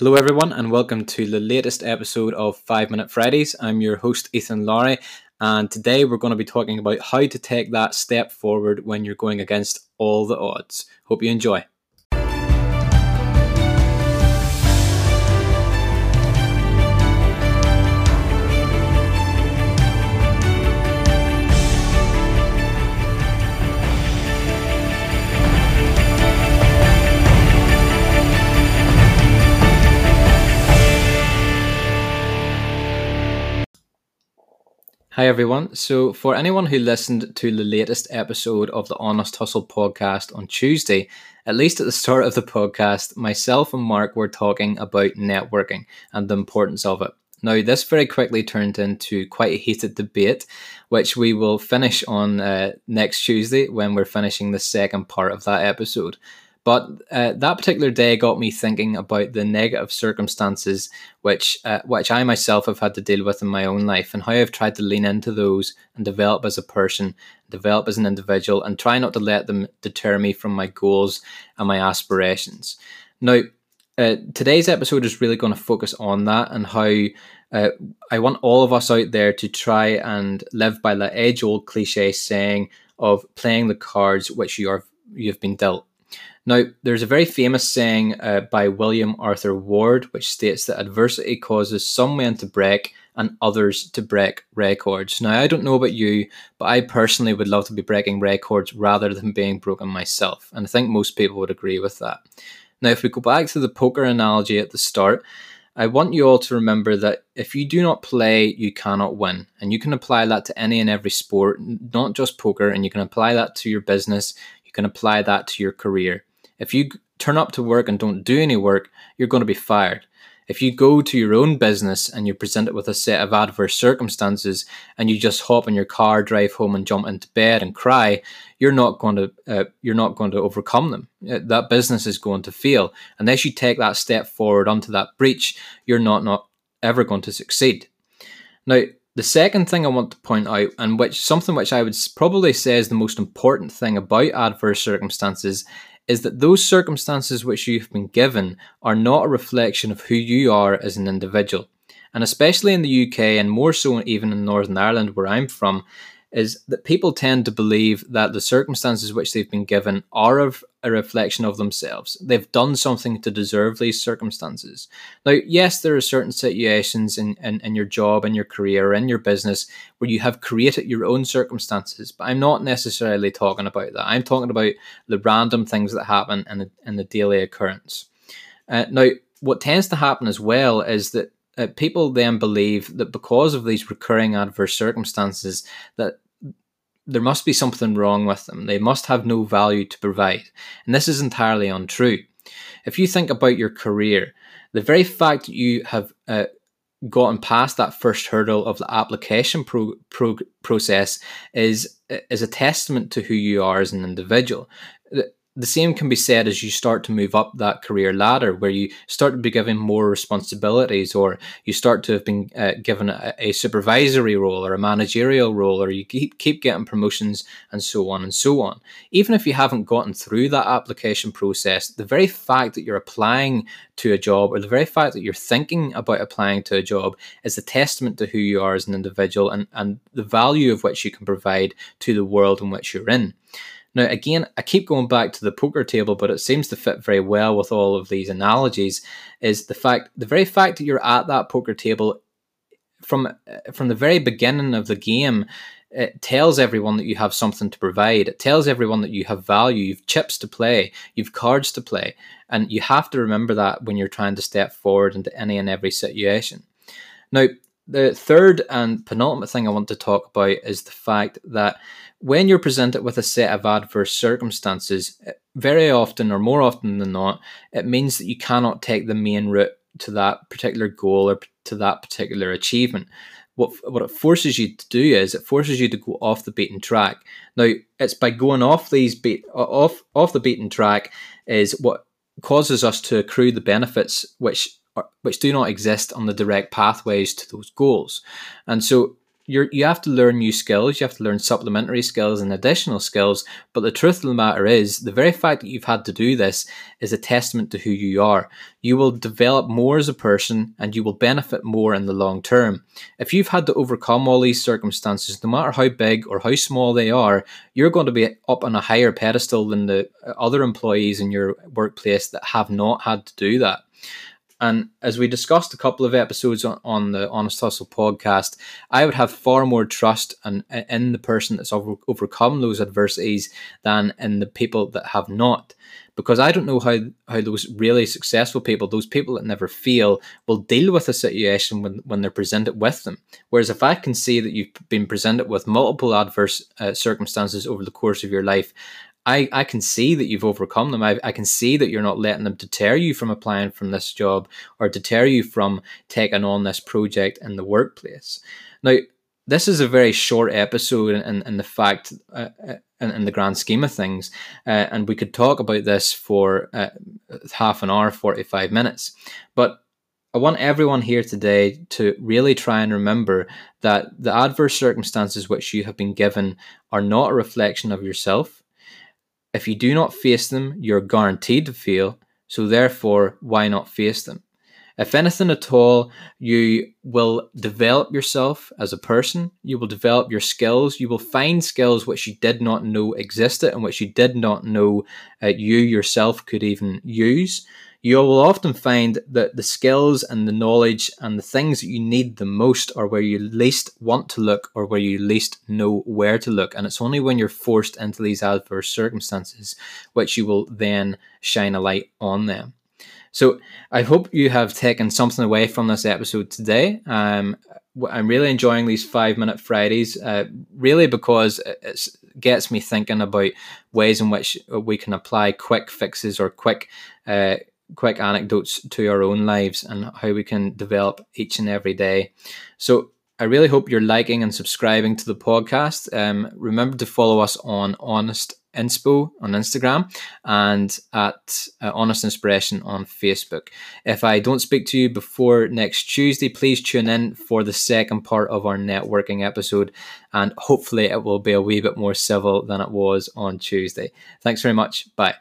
Hello, everyone, and welcome to the latest episode of Five Minute Fridays. I'm your host, Ethan Lowry, and today we're going to be talking about how to take that step forward when you're going against all the odds. Hope you enjoy. Hi, everyone. So, for anyone who listened to the latest episode of the Honest Hustle podcast on Tuesday, at least at the start of the podcast, myself and Mark were talking about networking and the importance of it. Now, this very quickly turned into quite a heated debate, which we will finish on uh, next Tuesday when we're finishing the second part of that episode. But uh, that particular day got me thinking about the negative circumstances which uh, which I myself have had to deal with in my own life, and how I've tried to lean into those and develop as a person, develop as an individual, and try not to let them deter me from my goals and my aspirations. Now, uh, today's episode is really going to focus on that and how uh, I want all of us out there to try and live by that age old cliche saying of playing the cards which you are you've been dealt. Now, there's a very famous saying uh, by William Arthur Ward, which states that adversity causes some men to break and others to break records. Now, I don't know about you, but I personally would love to be breaking records rather than being broken myself. And I think most people would agree with that. Now, if we go back to the poker analogy at the start, I want you all to remember that if you do not play, you cannot win. And you can apply that to any and every sport, not just poker, and you can apply that to your business, you can apply that to your career. If you turn up to work and don't do any work, you're going to be fired. If you go to your own business and you present it with a set of adverse circumstances and you just hop in your car, drive home, and jump into bed and cry, you're not going to uh, you're not going to overcome them. Uh, that business is going to fail unless you take that step forward onto that breach. You're not not ever going to succeed. Now, the second thing I want to point out, and which something which I would probably say is the most important thing about adverse circumstances, is that those circumstances which you've been given are not a reflection of who you are as an individual. And especially in the UK, and more so even in Northern Ireland, where I'm from, is that people tend to believe that the circumstances which they've been given are of a reflection of themselves. They've done something to deserve these circumstances. Now, yes, there are certain situations in, in, in your job, in your career, in your business where you have created your own circumstances, but I'm not necessarily talking about that. I'm talking about the random things that happen in the, in the daily occurrence. Uh, now, what tends to happen as well is that uh, people then believe that because of these recurring adverse circumstances that there must be something wrong with them. They must have no value to provide. And this is entirely untrue. If you think about your career, the very fact that you have uh, gotten past that first hurdle of the application pro- pro- process is is a testament to who you are as an individual the same can be said as you start to move up that career ladder, where you start to be given more responsibilities, or you start to have been uh, given a, a, supervisory role or a managerial role, or you keep keep getting promotions and so on and so on. Even if you haven't gotten through that application process, the very fact that you're applying to a job, or the very fact that you're thinking about applying to a job, is a testament to who you are as an individual and and the value of which you can provide to the world in which you're in. Now, again, I keep going back to the poker table, but it seems to fit very well with all of these analogies. Is the fact, the very fact that you're at that poker table from eh, from the very beginning of the game, it tells everyone that you have something to provide. It tells everyone that you have value, you've chips to play, you've cards to play, and you have to remember that when you're trying to step forward into any and every situation. Now, the third and penultimate thing I want to talk about is the fact that when you're presented with a set of adverse circumstances, eh, very often or more often than not, it means that you cannot take the main route to that particular goal or to that particular achievement. What, what it forces you to do is it forces you to go off the beaten track. Now, it's by going off these beat off off the beaten track is what causes us to accrue the benefits which which do not exist on the direct pathways to those goals. And so you're, you have to learn new skills, you have to learn supplementary skills and additional skills. But the truth of the matter is, the very fact that you've had to do this is a testament to who you are. You will develop more as a person and you will benefit more in the long term. If you've had to overcome all these circumstances, no matter how big or how small they are, you're going to be up on a higher pedestal than the other employees in your workplace that have not had to do that. And as we discussed a couple of episodes on, the Honest Hustle podcast, I would have far more trust in, in the person that's over, overcome those adversities than in the people that have not. Because I don't know how, how those really successful people, those people that never fail, will deal with a situation when, when they're presented with them. Whereas if I can see that you've been presented with multiple adverse uh, circumstances over the course of your life, I, I can see that you've overcome them. I, I can see that you're not letting them deter you from applying from this job or deter you from taking on this project in the workplace. Now, this is a very short episode in, in the fact, uh, uh, in, in, the grand scheme of things, uh, and we could talk about this for uh, half an hour, 45 minutes. But I want everyone here today to really try and remember that the adverse circumstances which you have been given are not a reflection of yourself if you do not face them, you're guaranteed to fail, so therefore, why not face them? If anything at all, you will develop yourself as a person, you will develop your skills, you will find skills which you did not know existed and which you did not know uh, you yourself could even use you will often find that the skills and the knowledge and the things that you need the most are where you least want to look or where you least know where to look. And it's only when you're forced into these adverse circumstances which you will then shine a light on them. So I hope you have taken something away from this episode today. Um, I'm really enjoying these five minute Fridays, uh, really because it gets me thinking about ways in which we can apply quick fixes or quick uh, quick anecdotes to our own lives and how we can develop each and every day. So I really hope you're liking and subscribing to the podcast. Um, remember to follow us on Honest Inspo on Instagram and at uh, Honest Inspiration on Facebook. If I don't speak to you before next Tuesday, please tune in for the second part of our networking episode, and hopefully it will be a wee bit more civil than it was on Tuesday. Thanks very much. Bye.